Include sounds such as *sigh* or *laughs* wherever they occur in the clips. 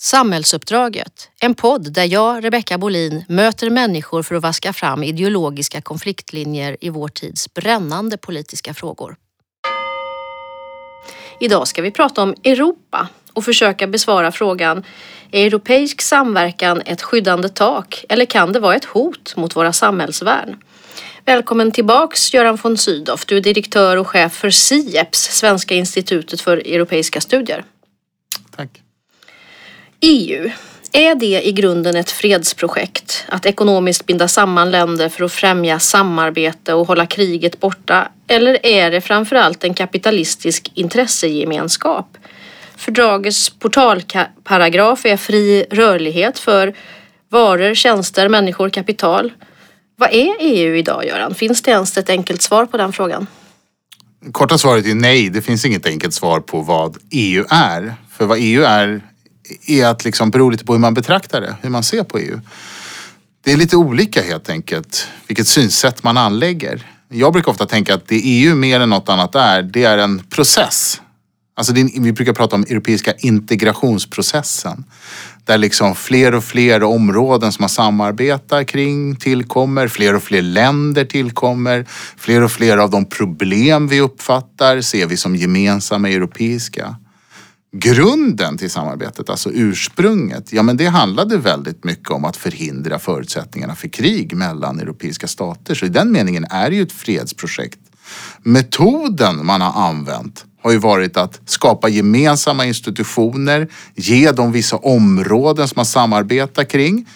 Samhällsuppdraget, en podd där jag, Rebecka Bolin, möter människor för att vaska fram ideologiska konfliktlinjer i vår tids brännande politiska frågor. Idag ska vi prata om Europa och försöka besvara frågan Är europeisk samverkan ett skyddande tak eller kan det vara ett hot mot våra samhällsvärn? Välkommen tillbaks Göran von Sydow. Du är direktör och chef för SIEPS, Svenska institutet för europeiska studier. Tack. EU, är det i grunden ett fredsprojekt? Att ekonomiskt binda samman länder för att främja samarbete och hålla kriget borta? Eller är det framförallt en kapitalistisk intressegemenskap? Fördragets portalparagraf är fri rörlighet för varor, tjänster, människor, kapital. Vad är EU idag, Göran? Finns det ens ett enkelt svar på den frågan? Korta svaret är nej, det finns inget enkelt svar på vad EU är. För vad EU är, är att liksom bero lite på hur man betraktar det, hur man ser på EU. Det är lite olika helt enkelt, vilket synsätt man anlägger. Jag brukar ofta tänka att det EU mer än något annat är, det är en process. Alltså det, vi brukar prata om europeiska integrationsprocessen. Där liksom fler och fler områden som man samarbetar kring tillkommer. Fler och fler länder tillkommer. Fler och fler av de problem vi uppfattar ser vi som gemensamma europeiska. Grunden till samarbetet, alltså ursprunget, ja men det handlade väldigt mycket om att förhindra förutsättningarna för krig mellan europeiska stater. Så i den meningen är det ju ett fredsprojekt. Metoden man har använt har ju varit att skapa gemensamma institutioner, ge dem vissa områden som man samarbetar kring.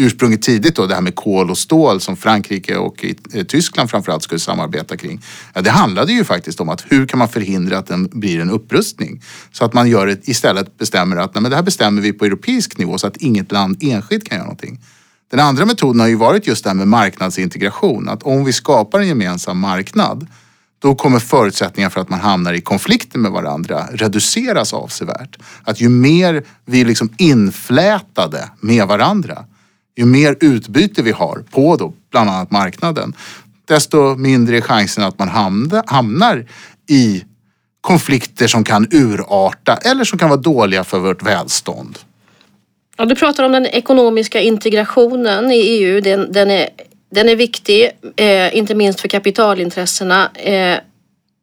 Ursprunget tidigt då, det här med kol och stål som Frankrike och eh, Tyskland framförallt skulle samarbeta kring. Ja, det handlade ju faktiskt om att hur kan man förhindra att den blir en upprustning? Så att man gör ett, istället bestämmer att nej, men det här bestämmer vi på europeisk nivå så att inget land enskilt kan göra någonting. Den andra metoden har ju varit just det här med marknadsintegration. Att om vi skapar en gemensam marknad då kommer förutsättningarna för att man hamnar i konflikter med varandra reduceras avsevärt. Att ju mer vi är liksom inflätade med varandra, ju mer utbyte vi har på då bland annat marknaden, desto mindre är chansen att man hamnar i konflikter som kan urarta eller som kan vara dåliga för vårt välstånd. Ja, du pratar om den ekonomiska integrationen i EU. Den, den är den är viktig, eh, inte minst för kapitalintressena. Eh,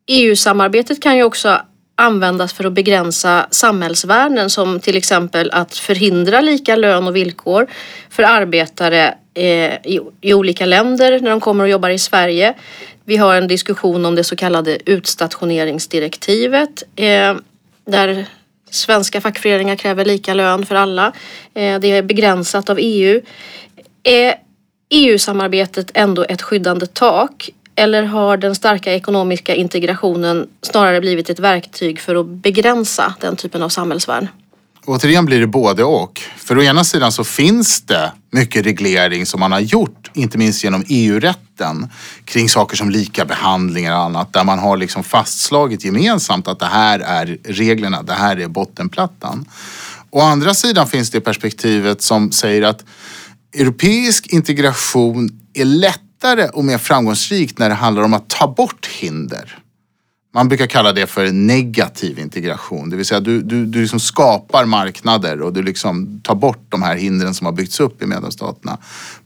EU-samarbetet kan ju också användas för att begränsa samhällsvärden som till exempel att förhindra lika lön och villkor för arbetare eh, i, olika länder när de kommer och jobbar i Sverige. Vi har en diskussion om det så kallade utstationeringsdirektivet eh, där svenska fackföreningar kräver lika lön för alla. Eh, det är begränsat av EU. Är EU-samarbetet ändå ett skyddande tak? Eller har den starka ekonomiska integrationen snarare blivit ett verktyg för att begränsa den typen av samhällsvärn? Återigen blir det både och. För å ena sidan så finns det mycket reglering som man har gjort, inte minst genom EU-rätten, kring saker som lika behandlingar och annat, där man har liksom fastslagit gemensamt att det här är reglerna, det här är bottenplattan. Å andra sidan finns det perspektivet som säger att europeisk integration är lätt lättare och mer framgångsrikt när det handlar om att ta bort hinder. Man brukar kalla det för negativ integration, det vill säga du, du, du liksom skapar marknader och du liksom tar bort de här hindren som har byggts upp i medlemsstaterna.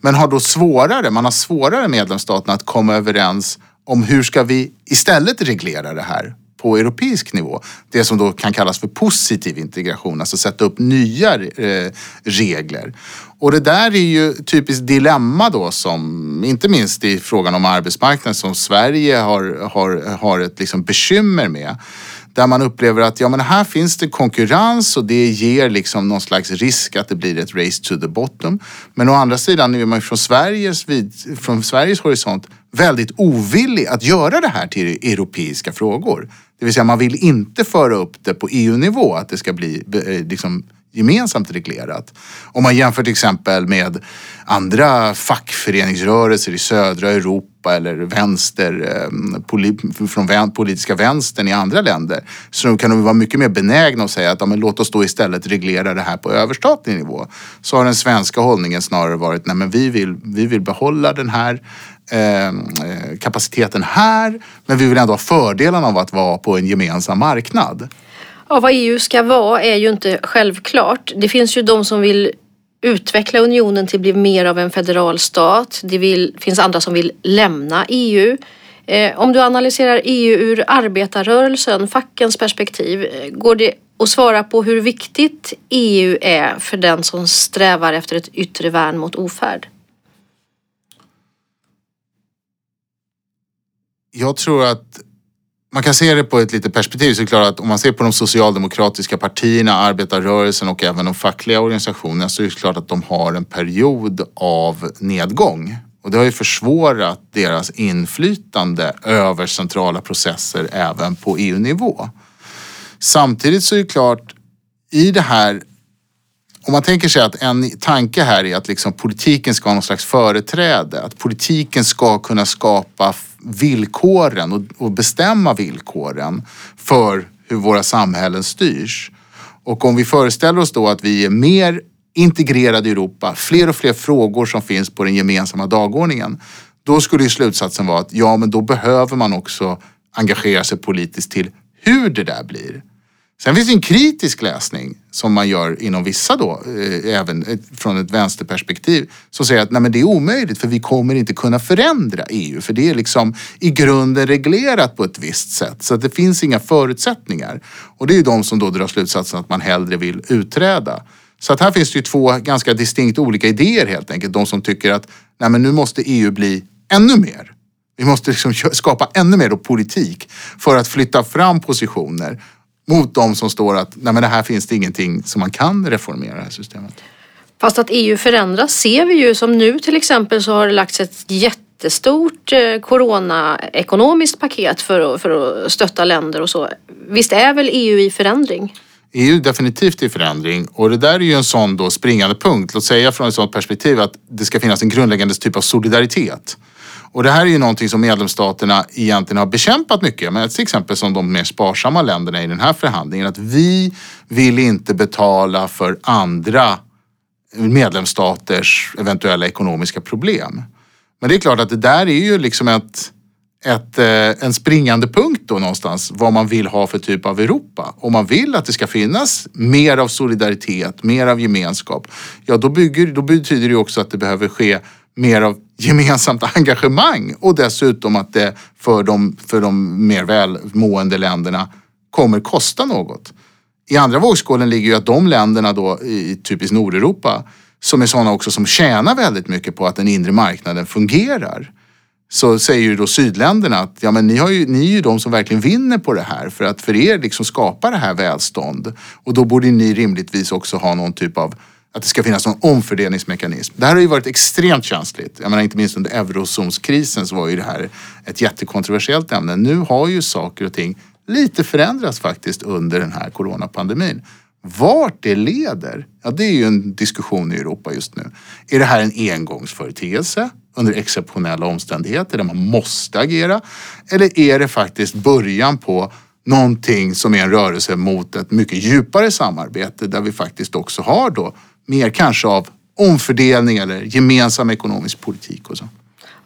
Men har då svårare, man har svårare medlemsstaterna att komma överens om hur ska vi istället reglera det här på europeisk nivå. Det som då kan kallas för positiv integration, alltså sätta upp nya eh, regler. Och det där är ju typiskt dilemma då som, inte minst i frågan om arbetsmarknaden som Sverige har, har, har ett liksom bekymmer med. Där man upplever att ja, men här finns det konkurrens och det ger liksom någon slags risk att det blir ett race to the bottom. Men å andra sidan är man från Sveriges, från Sveriges horisont väldigt ovillig att göra det här till europeiska frågor. Det vill säga man vill inte föra upp det på EU-nivå, att det ska bli eh, liksom, gemensamt reglerat. Om man jämför till exempel med andra fackföreningsrörelser i södra Europa eller vänster, eh, från politiska vänstern i andra länder så kan de vara mycket mer benägna att säga att ja, men låt oss då istället reglera det här på överstatlig nivå. Så har den svenska hållningen snarare varit nej men vi vill, vi vill behålla den här ehm, eh, kapaciteten här men vi vill ändå ha fördelarna av att vara på en gemensam marknad. Ja, vad EU ska vara är ju inte självklart. Det finns ju de som vill utveckla unionen till att bli mer av en federal stat. Det vill, finns andra som vill lämna EU. Eh, om du analyserar EU ur arbetarrörelsen, fackens perspektiv, eh, går det att svara på hur viktigt EU är för den som strävar efter ett yttre värn mot ofärd? Jag tror att man kan se det på ett litet perspektiv. Så är det klart att om man ser på de socialdemokratiska partierna, arbetarrörelsen och även de fackliga organisationerna så är det klart att de har en period av nedgång. Och det har ju försvårat deras inflytande över centrala processer även på EU-nivå. Samtidigt så är det klart, i det här om man tänker sig att en tanke här är att liksom politiken ska ha någon slags företräde. Att politiken ska kunna skapa villkoren och, och bestämma villkoren för hur våra samhällen styrs. Och om vi föreställer oss då att vi är mer integrerade i Europa, fler och fler frågor som finns på den gemensamma dagordningen. Då skulle ju slutsatsen vara att ja, men då behöver man också engagera sig politiskt till hur det där blir. Sen finns det en kritisk läsning som man gör inom vissa då, eh, även eh, från ett vänsterperspektiv, som säger att nej men det är omöjligt för vi kommer inte kunna förändra EU för det är liksom i grunden reglerat på ett visst sätt så att det finns inga förutsättningar. Och det är ju de som då drar slutsatsen att man hellre vill utträda. Så att här finns det ju två ganska distinkt olika idéer helt enkelt. De som tycker att nej men nu måste EU bli ännu mer. Vi måste liksom skapa ännu mer politik för att flytta fram positioner mot de som står att nej men det här finns det ingenting som man kan reformera det här systemet. Fast att EU förändras ser vi ju som nu till exempel så har det lagts ett jättestort eh, coronaekonomiskt paket för att, för att stötta länder och så. Visst är väl EU i förändring? EU definitivt i förändring och det där är ju en sån då springande punkt. Låt säga från ett sådant perspektiv att det ska finnas en grundläggande typ av solidaritet. Och det här är ju någonting som medlemsstaterna egentligen har bekämpat mycket. Men till exempel som de mer sparsamma länderna i den här förhandlingen. Att vi vill inte betala för andra medlemsstaters eventuella ekonomiska problem. Men det är klart att det där är ju liksom ett, ett, eh, en springande punkt då någonstans. Vad man vill ha för typ av Europa. Om man vill att det ska finnas mer av solidaritet, mer av gemenskap. Ja, då, bygger, då betyder det också att det behöver ske mer av gemensamt engagemang och dessutom att det för de, för de mer välmående länderna kommer kosta något. I andra vågskålen ligger ju att de länderna då i typiskt Nordeuropa som är sådana också som tjänar väldigt mycket på att den inre marknaden fungerar. Så säger ju då sydländerna att ja, men ni, har ju, ni är ju de som verkligen vinner på det här för att för er liksom skapa det här välstånd. Och då borde ni rimligtvis också ha någon typ av att det ska finnas någon omfördelningsmekanism. Det här har ju varit extremt känsligt. Jag menar inte minst under eurozonskrisen så var ju det här ett jättekontroversiellt ämne. Nu har ju saker och ting lite förändrats faktiskt under den här coronapandemin. Vart det leder, ja det är ju en diskussion i Europa just nu. Är det här en engångsföreteelse under exceptionella omständigheter där man måste agera? Eller är det faktiskt början på någonting som är en rörelse mot ett mycket djupare samarbete där vi faktiskt också har då mer kanske av omfördelning eller gemensam ekonomisk politik och så?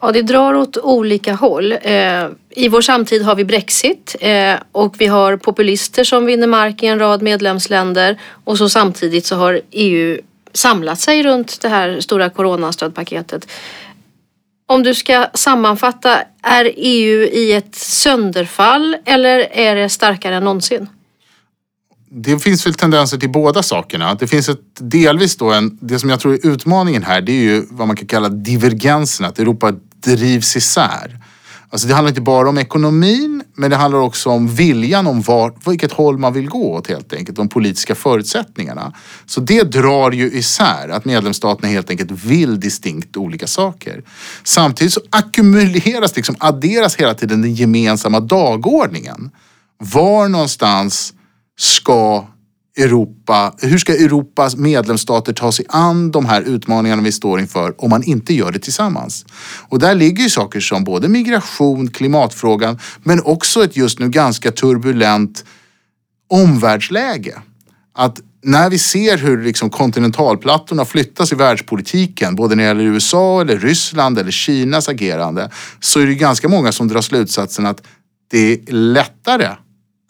Ja, det drar åt olika håll. Eh, I vår samtid har vi Brexit eh, och vi har populister som vinner mark i en rad medlemsländer och så samtidigt så har EU samlat sig runt det här stora coronastödpaketet. Om du ska sammanfatta, är EU i ett sönderfall eller är det starkare än någonsin? Det finns väl tendenser till båda sakerna. Det finns ett delvis då en, det som jag tror är utmaningen här, det är ju vad man kan kalla divergensen, att Europa drivs isär. Alltså det handlar inte bara om ekonomin, men det handlar också om viljan om var, vilket håll man vill gå åt helt enkelt, de politiska förutsättningarna. Så det drar ju isär, att medlemsstaterna helt enkelt vill distinkt olika saker. Samtidigt så ackumuleras, liksom adderas hela tiden den gemensamma dagordningen. Var någonstans ska Europa, hur ska Europas medlemsstater ta sig an de här utmaningarna vi står inför om man inte gör det tillsammans? Och där ligger ju saker som både migration, klimatfrågan, men också ett just nu ganska turbulent omvärldsläge. Att när vi ser hur liksom kontinentalplattorna flyttas i världspolitiken, både när det gäller USA eller Ryssland eller Kinas agerande, så är det ganska många som drar slutsatsen att det är lättare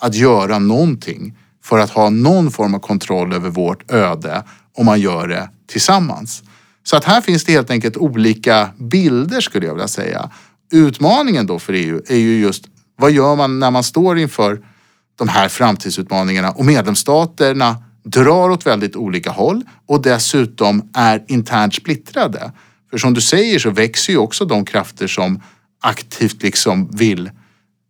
att göra någonting för att ha någon form av kontroll över vårt öde om man gör det tillsammans. Så att här finns det helt enkelt olika bilder skulle jag vilja säga. Utmaningen då för EU är ju just vad gör man när man står inför de här framtidsutmaningarna och medlemsstaterna drar åt väldigt olika håll och dessutom är internt splittrade. För som du säger så växer ju också de krafter som aktivt liksom vill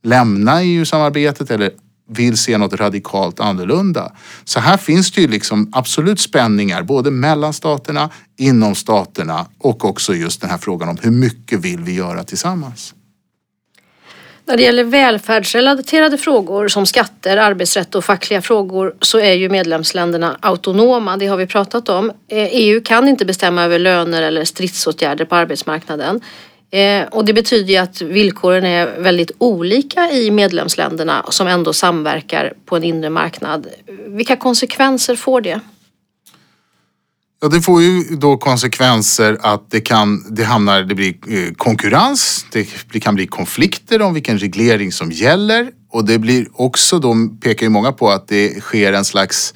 lämna EU-samarbetet eller vill se något radikalt annorlunda. Så här finns det ju liksom absolut spänningar både mellan staterna, inom staterna och också just den här frågan om hur mycket vill vi göra tillsammans. När det gäller välfärdsrelaterade frågor som skatter, arbetsrätt och fackliga frågor så är ju medlemsländerna autonoma. Det har vi pratat om. Eh, EU kan inte bestämma över löner eller stridsåtgärder på arbetsmarknaden. Eh, och det betyder ju att villkoren är väldigt olika i medlemsländerna som ändå samverkar på en inre marknad. Vilka konsekvenser får det? Ja, det får ju då konsekvenser att det kan, det hamnar, det blir eh, konkurrens, det kan bli konflikter om vilken reglering som gäller och det blir också, då pekar ju många på att det sker en slags,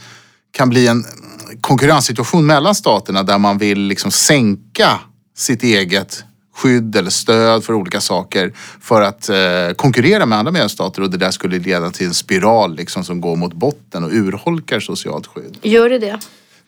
kan bli en konkurrenssituation mellan staterna där man vill liksom sänka sitt eget skydd eller stöd för olika saker för att eh, konkurrera med andra medlemsstater och det där skulle leda till en spiral liksom som går mot botten och urholkar socialt skydd. Gör det det?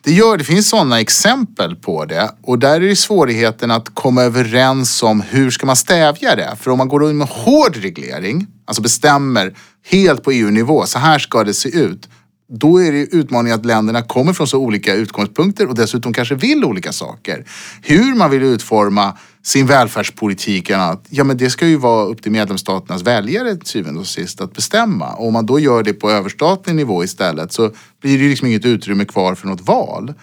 Det gör det. finns sådana exempel på det och där är det svårigheten att komma överens om hur ska man stävja det? För om man går in med hård reglering, alltså bestämmer helt på EU-nivå, så här ska det se ut då är det utmaningen att länderna kommer från så olika utgångspunkter och dessutom kanske vill olika saker. Hur man vill utforma sin välfärdspolitik och annat, ja men det ska ju vara upp till medlemsstaternas väljare till syvende och sist att bestämma. Och om man då gör det på överstatlig nivå istället så blir det ju liksom inget utrymme kvar för något val.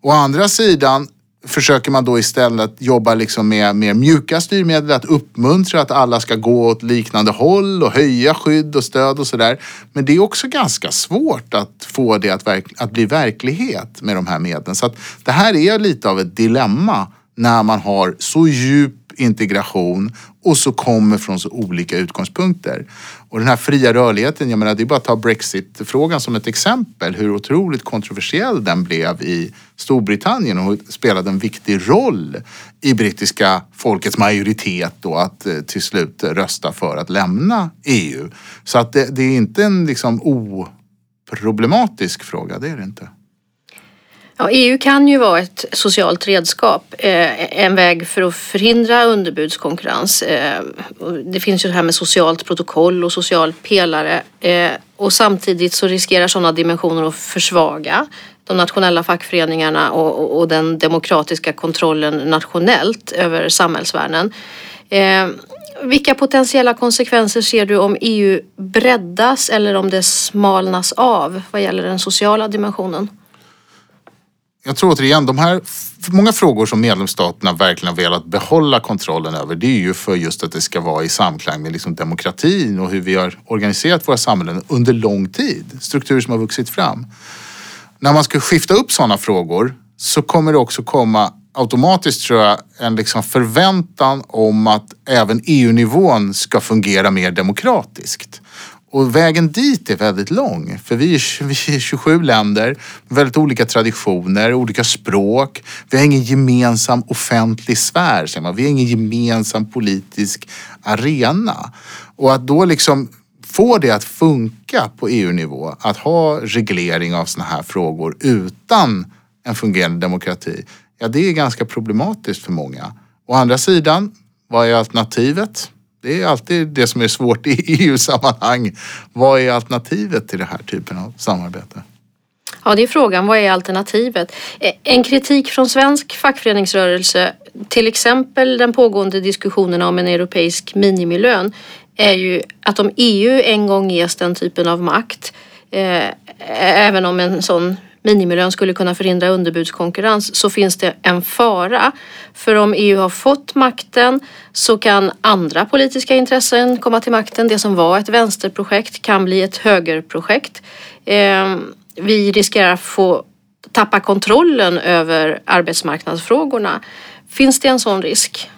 Å andra sidan försöker man då istället jobba liksom med mer mjuka styrmedel, att uppmuntra att alla ska gå åt liknande håll och höja skydd och stöd och sådär. Men det är också ganska svårt att få det att, att bli verklighet med de här medlen. Så att det här är lite av ett dilemma när man har så djup integration och så kommer från så olika utgångspunkter. Och den här fria rörligheten, jag menar det är bara att ta Brexit-frågan som ett exempel hur otroligt kontroversiell den blev i Storbritannien och spelade en viktig roll i brittiska folkets majoritet då att eh, till slut rösta för att lämna EU. Så att det, det är inte en liksom oproblematisk fråga, det är det inte. Ja, EU kan ju vara ett socialt redskap, eh, en väg för att förhindra underbudskonkurrens. Eh, det finns ju det här med socialt protokoll och social pelare eh, och samtidigt så riskerar sådana dimensioner att försvaga de nationella fackföreningarna och, och, och den demokratiska kontrollen nationellt över samhällsvärden. Eh, vilka potentiella konsekvenser ser du om EU breddas eller om det smalnas av vad gäller den sociala dimensionen? Jag tror återigen, de här många frågor som medlemsstaterna verkligen har velat behålla kontrollen över, det är ju för just att det ska vara i samklang med liksom demokratin och hur vi har organiserat våra samhällen under lång tid. Strukturer som har vuxit fram. När man ska skifta upp sådana frågor så kommer det också komma automatiskt tror jag en liksom förväntan om att även EU-nivån ska fungera mer demokratiskt. Och vägen dit är väldigt lång. För vi är, vi är 27 länder, väldigt olika traditioner, olika språk. Vi har ingen gemensam offentlig sfär, säger man. Vi har ingen gemensam politisk arena. Och att då liksom få det att funka på EU-nivå, att ha reglering av sådana här frågor utan en fungerande demokrati, ja det är ganska problematiskt för många. Å andra sidan, vad är alternativet? Det är alltid det som är svårt i *laughs* EU-sammanhang. Vad är alternativet till den här typen av samarbete? Ja, det är frågan. Vad är alternativet? Eh, en kritik från svensk fackföreningsrörelse, till exempel den pågående diskussionen om en europeisk minimilön, är ju att om EU en gång ges den typen av makt, eh, även om en sån minimilön skulle kunna förhindra underbudskonkurrens så finns det en fara. För om EU har fått makten så kan andra politiska intressen komma till makten. Det som var ett vänsterprojekt kan bli ett högerprojekt. Ehm, vi riskerar att få tappa kontrollen över arbetsmarknadsfrågorna. Finns det en sån risk?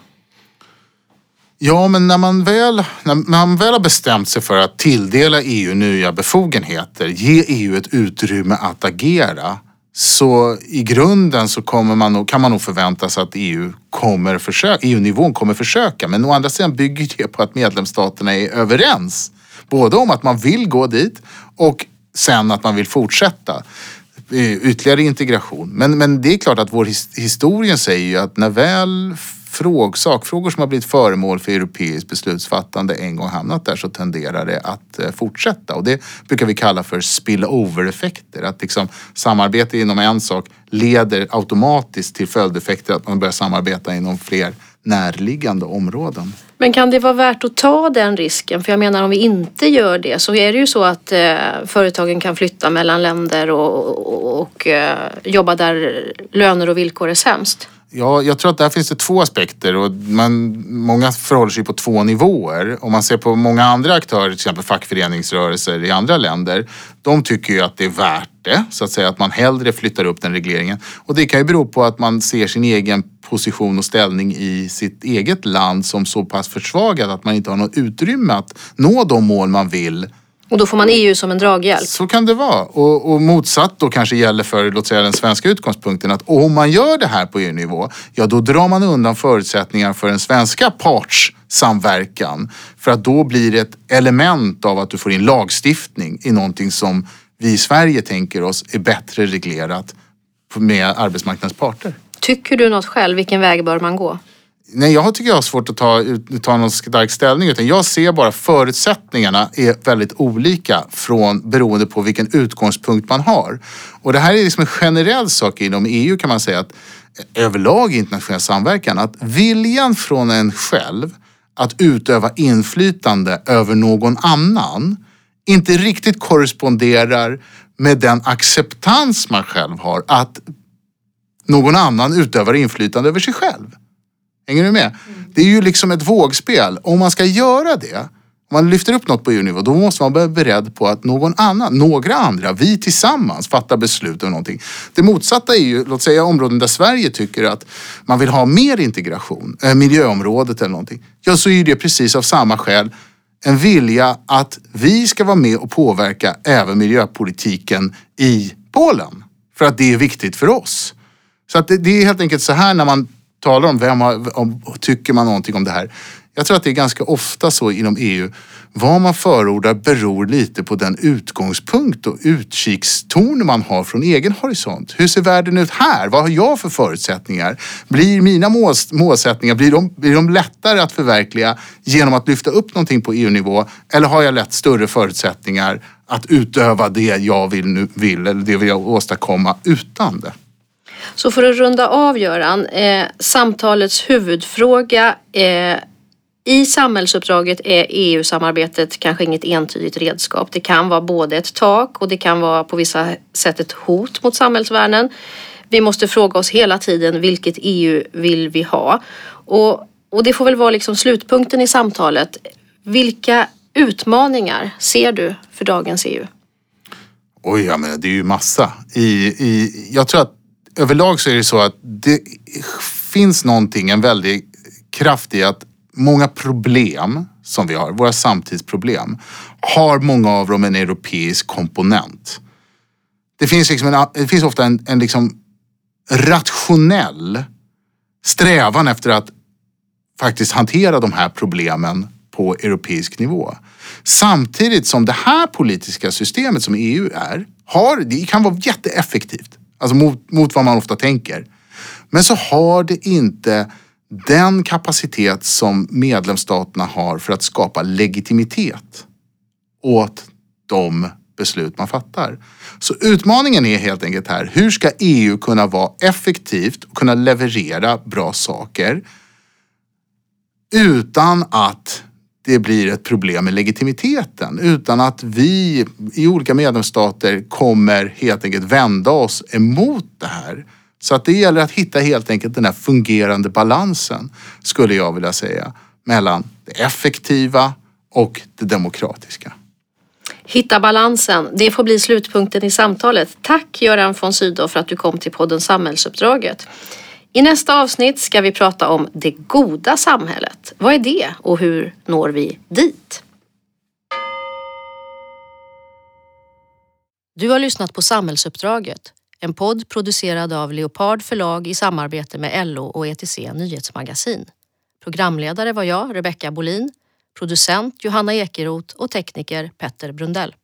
Ja, men när man, väl, när man väl har bestämt sig för att tilldela EU nya befogenheter, ge EU ett utrymme att agera, så i grunden så kommer man nog, kan man nog förvänta sig att EU kommer försöka, EU-nivån kommer försöka. Men å andra sidan bygger det på att medlemsstaterna är överens. Både om att man vill gå dit och sen att man vill fortsätta eh, ytterligare integration. Men, men det är klart att vår historien säger ju att när väl fråg, sakfrågor som har blivit föremål för europeiskt beslutsfattande en gång hamnat där så tenderar det att eh, fortsätta. Och det brukar vi kalla för spillover-effekter. Att liksom samarbete inom en sak leder automatiskt till följdeffekter att man börjar samarbeta inom fler närliggande områden. Men kan det vara värt att ta den risken? För jag menar om vi inte gör det så är det ju så att eh, företagen kan flytta mellan länder och, och, och eh, jobba där löner och villkor är sämst. Ja, jag tror att där finns det två aspekter och man, många förhåller sig på två nivåer. Om man ser på många andra aktörer, till exempel fackföreningsrörelser i andra länder, de tycker ju att det är värt det, så att säga, att man hellre flyttar upp den regleringen. Och det kan ju bero på att man ser sin egen position och ställning i sitt eget land som så pass försvagad att man inte har något utrymme att nå de mål man vill och då får man EU som en draghjälp. Så kan det vara. Och, och, motsatt då kanske gäller för låt säga den svenska utgångspunkten att om man gör det här på EU-nivå, ja då drar man undan förutsättningar för den svenska partssamverkan. För att då blir det ett element av att du får in lagstiftning i någonting som vi i Sverige tänker oss är bättre reglerat med arbetsmarknadens parter. Tycker du något själv? Vilken väg bör man gå? Nej, jag tycker jag har svårt att ta, ta någon stark ställning. Utan jag ser bara förutsättningarna är väldigt olika från, beroende på vilken utgångspunkt man har. Och det här är liksom en generell sak inom EU kan man säga att överlag i internationell samverkan att viljan från en själv att utöva inflytande över någon annan inte riktigt korresponderar med den acceptans man själv har att någon annan utövar inflytande över sig själv. Hänger du med? Mm. Det är ju liksom ett vågspel. Om man ska göra det, om man lyfter upp något på EU-nivå, då måste man vara beredd på att någon annan, några andra, vi tillsammans fattar beslut om någonting. Det motsatta är ju, låt säga områden där Sverige tycker att man vill ha mer integration, äh, miljöområdet eller någonting. Ja, så är det precis av samma skäl en vilja att vi ska vara med och påverka även miljöpolitiken i Polen. För att det är viktigt för oss. Så att det, det är helt enkelt så här när man talar om vem har, om, tycker man någonting om det här. Jag tror att det är ganska ofta så inom EU. Vad man förordar beror lite på den utgångspunkt och utkikstorn man har från egen horisont. Hur ser världen ut här? Vad har jag för förutsättningar? Blir mina målsättningar, blir de, blir de lättare att förverkliga genom att lyfta upp någonting på EU-nivå? Eller har jag lätt större förutsättningar att utöva det jag vill, nu, vill eller det vill jag åstadkomma utan det? Så för att runda av Göran, eh, samtalets huvudfråga eh, i samhällsuppdraget är EU-samarbetet kanske inget entydigt redskap. Det kan vara både ett tak och det kan vara på vissa sätt ett hot mot samhällsvärden. Vi måste fråga oss hela tiden vilket EU vill vi ha? Och, och det får väl vara liksom slutpunkten i samtalet. Vilka utmaningar ser du för dagens EU? Oj, ja, men det är ju massa. I, i, jag tror att överlag så är det så att det finns någonting, en väldig kraft i att många problem som vi har, våra samtidsproblem, har många av dem en europeisk komponent. Det finns, liksom en, det finns ofta en, en liksom rationell strävan efter att faktiskt hantera de här problemen på europeisk nivå. Samtidigt som det här politiska systemet som EU är, har, det kan vara jätteeffektivt. Alltså mot, mot vad man ofta tänker. Men så har det inte den kapacitet som medlemsstaterna har för att skapa legitimitet åt de beslut man fattar. Så utmaningen är helt enkelt här, hur ska EU kunna vara effektivt och kunna leverera bra saker utan att det blir ett problem med legitimiteten utan att vi i olika medlemsstater kommer helt enkelt vända oss emot det här. Så att det gäller att hitta helt enkelt den här fungerande balansen skulle jag vilja säga mellan det effektiva och det demokratiska. Hitta balansen, det får bli slutpunkten i samtalet. Tack Göran von Sydow för att du kom till podden Samhällsuppdraget. I nästa avsnitt ska vi prata om det goda samhället. Vad är det och hur når vi dit? Du har lyssnat på Samhällsuppdraget, en podd producerad av Leopard förlag i samarbete med LO och ETC Nyhetsmagasin. Programledare var jag, Rebecka Bolin, producent Johanna Ekeroth och tekniker Petter Brundell.